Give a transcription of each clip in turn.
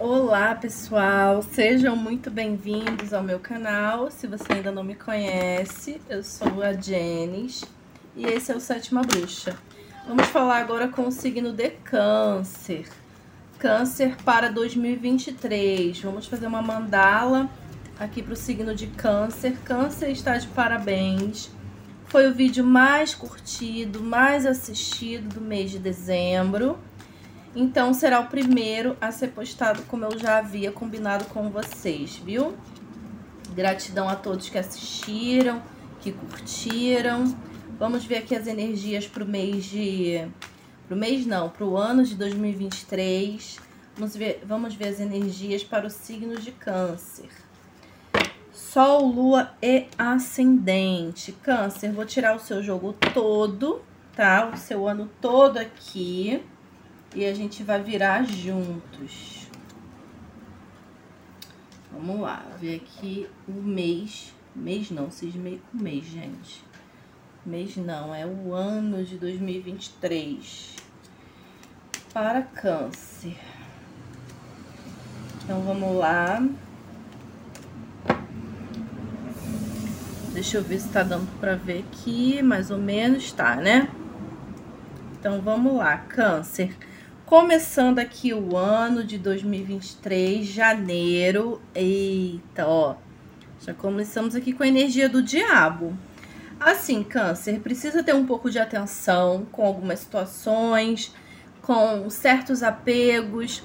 Olá pessoal, sejam muito bem-vindos ao meu canal. Se você ainda não me conhece, eu sou a Jenis e esse é o Sétima Bruxa. Vamos falar agora com o signo de Câncer. Câncer para 2023. Vamos fazer uma mandala aqui para o signo de Câncer. Câncer está de parabéns. Foi o vídeo mais curtido, mais assistido do mês de dezembro. Então, será o primeiro a ser postado como eu já havia combinado com vocês, viu? Gratidão a todos que assistiram, que curtiram. Vamos ver aqui as energias para o mês de... Para o mês não, para o ano de 2023. Vamos ver, vamos ver as energias para o signo de câncer. Sol, lua e ascendente. Câncer, vou tirar o seu jogo todo, tá? O seu ano todo aqui. E a gente vai virar juntos. Vamos lá, ver aqui o mês. Mês não, cismei com mês, gente. Mês não, é o ano de 2023. Para câncer. Então, vamos lá. Deixa eu ver se tá dando pra ver aqui. Mais ou menos tá, né? Então, vamos lá. Câncer. Começando aqui o ano de 2023, janeiro. Eita, ó. Já começamos aqui com a energia do diabo. Assim, câncer, precisa ter um pouco de atenção com algumas situações, com certos apegos.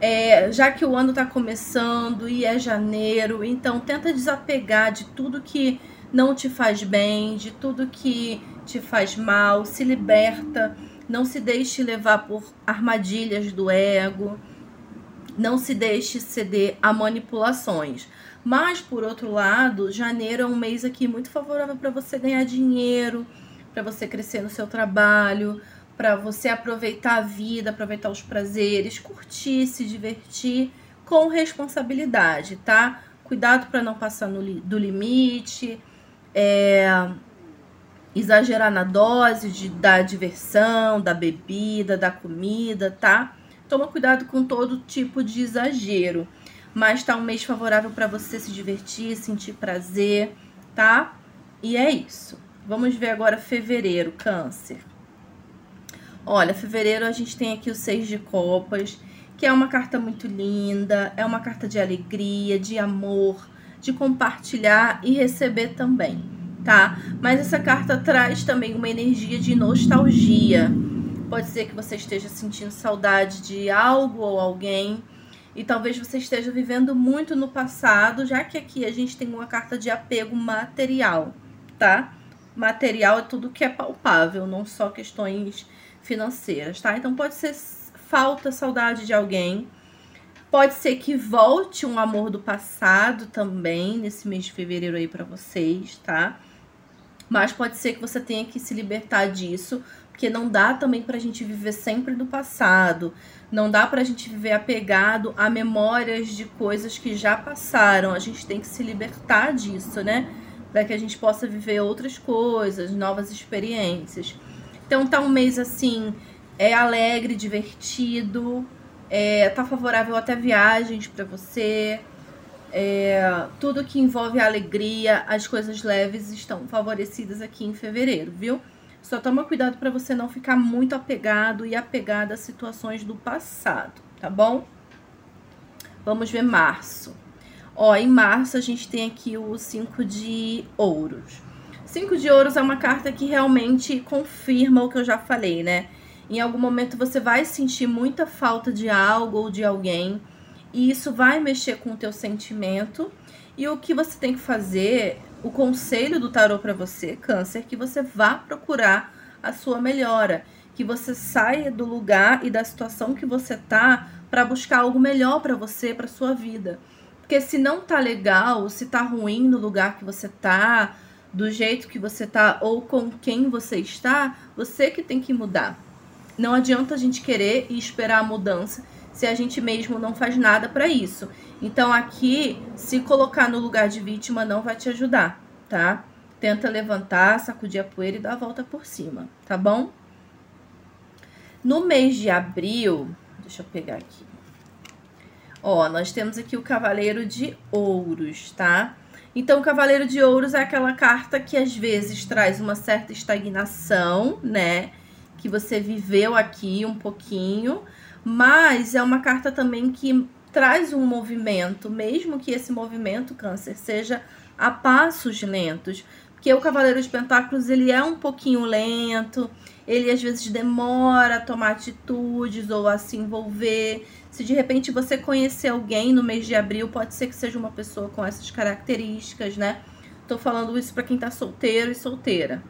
É, já que o ano tá começando e é janeiro, então tenta desapegar de tudo que não te faz bem, de tudo que te faz mal, se liberta não se deixe levar por armadilhas do ego, não se deixe ceder a manipulações. Mas, por outro lado, janeiro é um mês aqui muito favorável para você ganhar dinheiro, para você crescer no seu trabalho, para você aproveitar a vida, aproveitar os prazeres, curtir, se divertir com responsabilidade, tá? Cuidado para não passar no, do limite. É, exagerar na dose de, da diversão, da bebida, da comida, tá? Toma cuidado com todo tipo de exagero. Mas tá um mês favorável para você se divertir, sentir prazer, tá? E é isso. Vamos ver agora fevereiro, câncer. Olha, fevereiro a gente tem aqui o seis de copas, que é uma carta muito linda, é uma carta de alegria, de amor, de compartilhar e receber também tá? Mas essa carta traz também uma energia de nostalgia. Pode ser que você esteja sentindo saudade de algo ou alguém. E talvez você esteja vivendo muito no passado, já que aqui a gente tem uma carta de apego material, tá? Material é tudo que é palpável, não só questões financeiras, tá? Então pode ser falta, saudade de alguém. Pode ser que volte um amor do passado também nesse mês de fevereiro aí para vocês, tá? Mas pode ser que você tenha que se libertar disso, porque não dá também pra gente viver sempre do passado. Não dá pra gente viver apegado a memórias de coisas que já passaram. A gente tem que se libertar disso, né? Para que a gente possa viver outras coisas, novas experiências. Então tá um mês assim, é alegre, divertido, é, tá favorável até viagens para você. É, tudo que envolve a alegria, as coisas leves estão favorecidas aqui em fevereiro, viu? Só toma cuidado para você não ficar muito apegado e apegada a situações do passado, tá bom? Vamos ver março. Ó, em março a gente tem aqui o 5 de ouros. 5 de ouros é uma carta que realmente confirma o que eu já falei, né? Em algum momento você vai sentir muita falta de algo ou de alguém e isso vai mexer com o teu sentimento. E o que você tem que fazer, o conselho do tarô para você, câncer, que você vá procurar a sua melhora, que você saia do lugar e da situação que você tá para buscar algo melhor para você, para sua vida. Porque se não tá legal, se tá ruim no lugar que você tá, do jeito que você tá ou com quem você está, você que tem que mudar. Não adianta a gente querer e esperar a mudança se a gente mesmo não faz nada para isso. Então aqui, se colocar no lugar de vítima não vai te ajudar, tá? Tenta levantar, sacudir a poeira e dar a volta por cima, tá bom? No mês de abril, deixa eu pegar aqui. Ó, nós temos aqui o Cavaleiro de Ouros, tá? Então, o Cavaleiro de Ouros é aquela carta que às vezes traz uma certa estagnação, né? Que você viveu aqui um pouquinho, mas é uma carta também que traz um movimento, mesmo que esse movimento, Câncer, seja a passos lentos. Porque o Cavaleiro de Pentáculos, ele é um pouquinho lento, ele às vezes demora a tomar atitudes ou a se envolver. Se de repente você conhecer alguém no mês de abril, pode ser que seja uma pessoa com essas características, né? Tô falando isso para quem tá solteiro e solteira.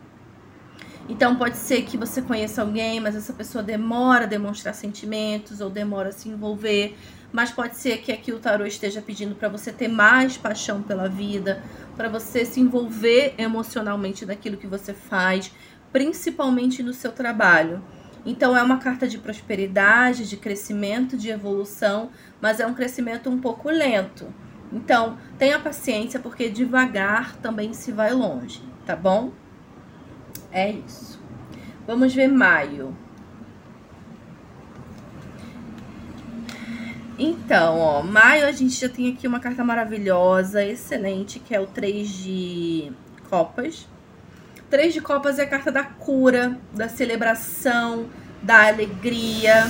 Então pode ser que você conheça alguém, mas essa pessoa demora a demonstrar sentimentos ou demora a se envolver. Mas pode ser que aqui o tarô esteja pedindo para você ter mais paixão pela vida, para você se envolver emocionalmente naquilo que você faz, principalmente no seu trabalho. Então é uma carta de prosperidade, de crescimento, de evolução, mas é um crescimento um pouco lento. Então, tenha paciência porque devagar também se vai longe, tá bom? É isso. Vamos ver maio. Então, ó, maio a gente já tem aqui uma carta maravilhosa, excelente, que é o 3 de copas. Três de copas é a carta da cura, da celebração, da alegria,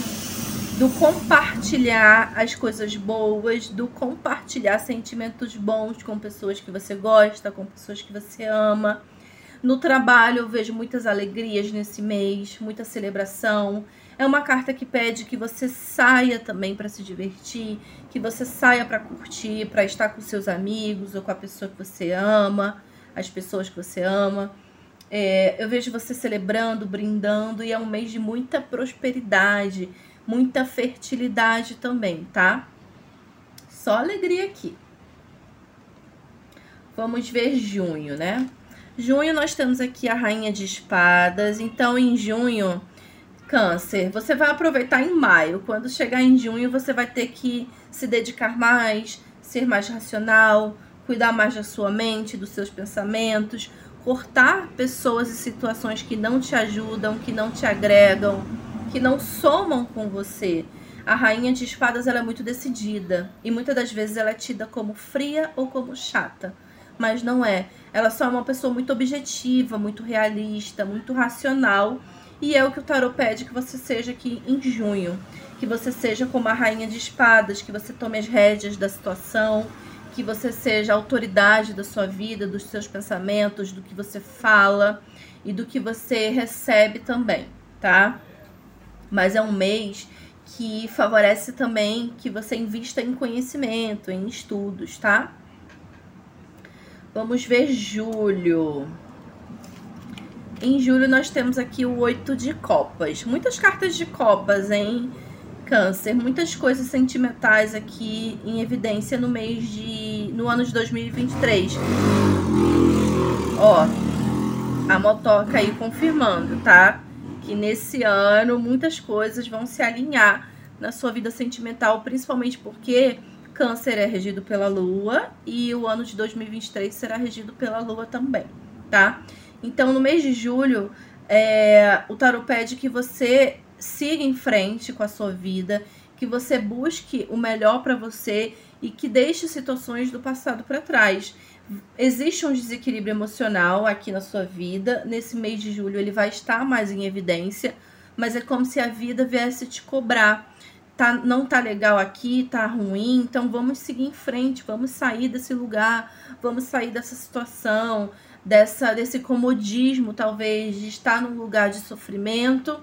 do compartilhar as coisas boas, do compartilhar sentimentos bons com pessoas que você gosta, com pessoas que você ama. No trabalho eu vejo muitas alegrias nesse mês, muita celebração. É uma carta que pede que você saia também para se divertir, que você saia para curtir, para estar com seus amigos ou com a pessoa que você ama, as pessoas que você ama. É, eu vejo você celebrando, brindando, e é um mês de muita prosperidade, muita fertilidade também, tá? Só alegria aqui. Vamos ver junho, né? Junho nós temos aqui a Rainha de Espadas. Então, em junho, Câncer, você vai aproveitar em maio. Quando chegar em junho, você vai ter que se dedicar mais, ser mais racional, cuidar mais da sua mente, dos seus pensamentos, cortar pessoas e situações que não te ajudam, que não te agregam, que não somam com você. A rainha de espadas ela é muito decidida e muitas das vezes ela é tida como fria ou como chata, mas não é. Ela só é uma pessoa muito objetiva, muito realista, muito racional e é o que o tarot pede que você seja aqui em junho, que você seja como a rainha de espadas, que você tome as rédeas da situação, que você seja a autoridade da sua vida, dos seus pensamentos, do que você fala e do que você recebe também, tá? Mas é um mês que favorece também que você invista em conhecimento, em estudos, tá? Vamos ver julho. Em julho nós temos aqui o oito de copas. Muitas cartas de copas, hein? Câncer, muitas coisas sentimentais aqui em evidência no mês de. no ano de 2023. Ó, a motoca aí confirmando, tá? Que nesse ano muitas coisas vão se alinhar na sua vida sentimental, principalmente porque Câncer é regido pela Lua e o ano de 2023 será regido pela Lua também, tá? Então, no mês de julho, é, o tarot pede que você siga em frente com a sua vida, que você busque o melhor para você e que deixe situações do passado para trás. Existe um desequilíbrio emocional aqui na sua vida. Nesse mês de julho ele vai estar mais em evidência, mas é como se a vida viesse te cobrar. Tá, não tá legal aqui, tá ruim, então vamos seguir em frente, vamos sair desse lugar, vamos sair dessa situação, dessa desse comodismo, talvez, de estar num lugar de sofrimento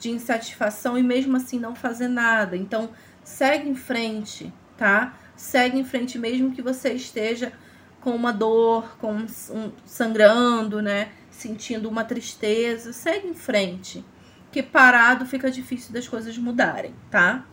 de insatisfação e mesmo assim não fazer nada. Então, segue em frente, tá? Segue em frente mesmo que você esteja com uma dor, com um, sangrando, né? Sentindo uma tristeza, segue em frente. Que parado fica difícil das coisas mudarem, tá?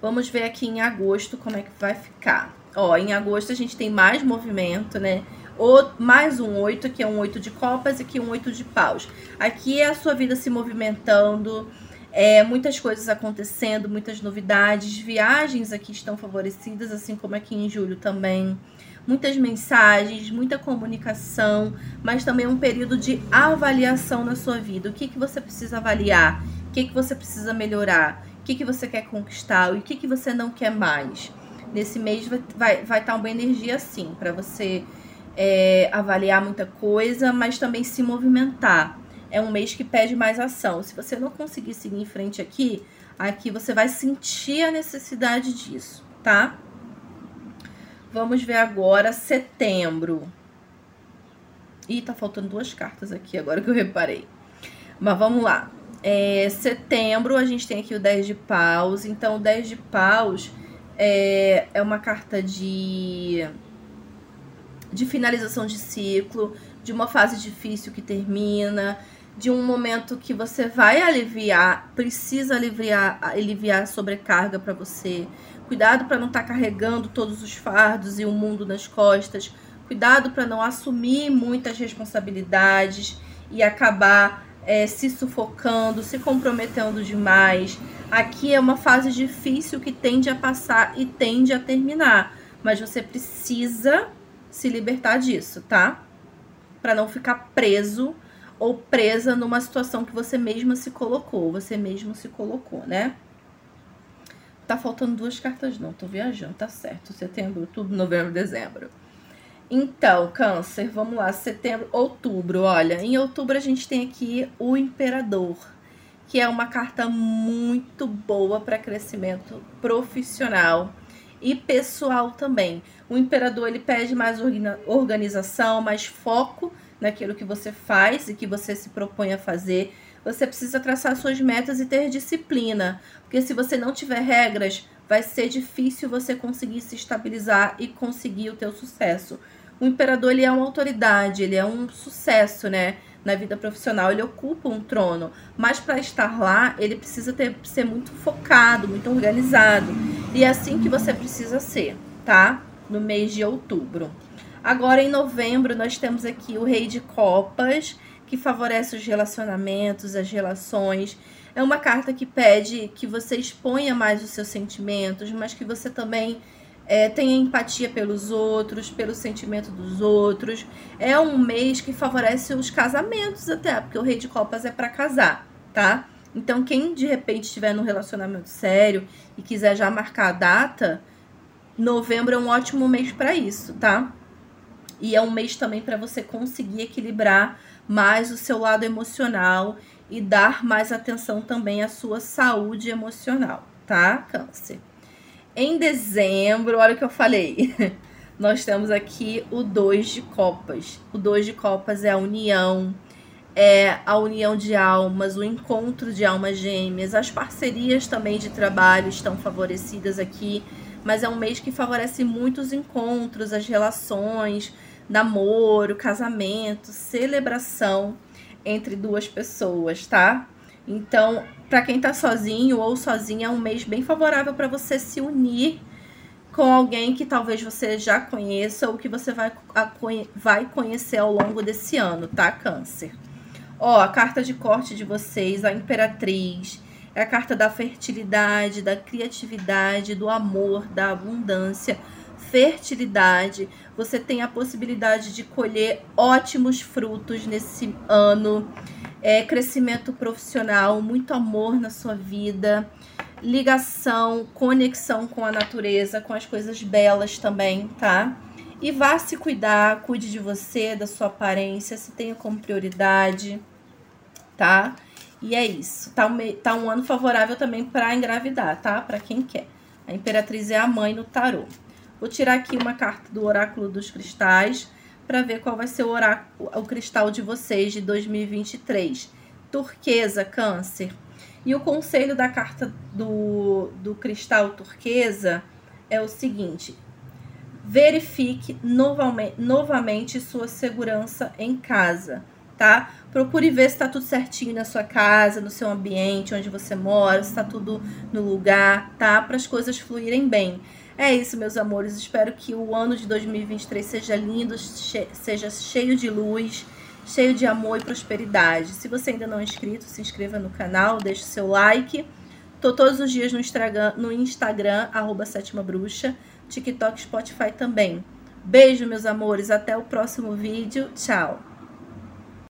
Vamos ver aqui em agosto como é que vai ficar. Ó, em agosto a gente tem mais movimento, né? ou mais um oito, que é um oito de copas, e aqui um oito de paus. Aqui é a sua vida se movimentando, é, muitas coisas acontecendo, muitas novidades, viagens aqui estão favorecidas, assim como aqui em julho também. Muitas mensagens, muita comunicação, mas também um período de avaliação na sua vida. O que, que você precisa avaliar? O que, que você precisa melhorar? Que, que você quer conquistar e o que, que você não quer mais. Nesse mês vai estar vai, vai tá uma energia assim, para você é, avaliar muita coisa, mas também se movimentar. É um mês que pede mais ação. Se você não conseguir seguir em frente aqui, aqui você vai sentir a necessidade disso, tá? Vamos ver agora setembro. Ih, tá faltando duas cartas aqui, agora que eu reparei. Mas vamos lá. É, setembro, a gente tem aqui o 10 de paus. Então, o 10 de paus é, é uma carta de, de finalização de ciclo, de uma fase difícil que termina, de um momento que você vai aliviar, precisa aliviar, aliviar a sobrecarga para você. Cuidado para não estar tá carregando todos os fardos e o mundo nas costas. Cuidado para não assumir muitas responsabilidades e acabar é, se sufocando, se comprometendo demais. Aqui é uma fase difícil que tende a passar e tende a terminar, mas você precisa se libertar disso, tá? Para não ficar preso ou presa numa situação que você mesma se colocou, você mesmo se colocou, né? Tá faltando duas cartas não, tô viajando, tá certo. Setembro, outubro, novembro, dezembro. Então, câncer, vamos lá, setembro, outubro, olha, em outubro a gente tem aqui o imperador, que é uma carta muito boa para crescimento profissional e pessoal também. O imperador, ele pede mais organização, mais foco naquilo que você faz e que você se propõe a fazer. Você precisa traçar suas metas e ter disciplina, porque se você não tiver regras, vai ser difícil você conseguir se estabilizar e conseguir o teu sucesso o imperador ele é uma autoridade, ele é um sucesso, né? Na vida profissional, ele ocupa um trono, mas para estar lá, ele precisa ter, ser muito focado, muito organizado. E é assim que você precisa ser, tá? No mês de outubro. Agora, em novembro, nós temos aqui o Rei de Copas, que favorece os relacionamentos, as relações. É uma carta que pede que você exponha mais os seus sentimentos, mas que você também é, tenha empatia pelos outros, pelo sentimento dos outros. É um mês que favorece os casamentos até, porque o Rei de Copas é para casar, tá? Então, quem de repente estiver num relacionamento sério e quiser já marcar a data, novembro é um ótimo mês para isso, tá? E é um mês também para você conseguir equilibrar mais o seu lado emocional e dar mais atenção também à sua saúde emocional, tá? Câncer. Em dezembro, olha o que eu falei. Nós temos aqui o dois de copas. O dois de copas é a união, é a união de almas, o encontro de almas gêmeas. As parcerias também de trabalho estão favorecidas aqui, mas é um mês que favorece muitos encontros, as relações, namoro, casamento, celebração entre duas pessoas, tá? Então, para quem está sozinho ou sozinha, é um mês bem favorável para você se unir com alguém que talvez você já conheça ou que você vai, a, vai conhecer ao longo desse ano, tá, Câncer? Ó, a carta de corte de vocês, a Imperatriz, é a carta da fertilidade, da criatividade, do amor, da abundância, fertilidade. Você tem a possibilidade de colher ótimos frutos nesse ano é, crescimento profissional, muito amor na sua vida, ligação, conexão com a natureza, com as coisas belas também, tá? E vá se cuidar, cuide de você, da sua aparência, se tenha como prioridade, tá? E é isso. Tá um, tá um ano favorável também para engravidar, tá? Para quem quer. A Imperatriz é a mãe no tarô. Vou tirar aqui uma carta do Oráculo dos Cristais para ver qual vai ser o, oráculo, o cristal de vocês de 2023. Turquesa, câncer. E o conselho da carta do, do cristal turquesa é o seguinte: verifique novamente, novamente sua segurança em casa, tá? Procure ver se está tudo certinho na sua casa, no seu ambiente, onde você mora, se está tudo no lugar, tá? Para as coisas fluírem bem. É isso, meus amores. Espero que o ano de 2023 seja lindo, che seja cheio de luz, cheio de amor e prosperidade. Se você ainda não é inscrito, se inscreva no canal, deixe seu like. Tô todos os dias no Instagram, no arroba Sétima Bruxa, TikTok, Spotify também. Beijo, meus amores. Até o próximo vídeo. Tchau.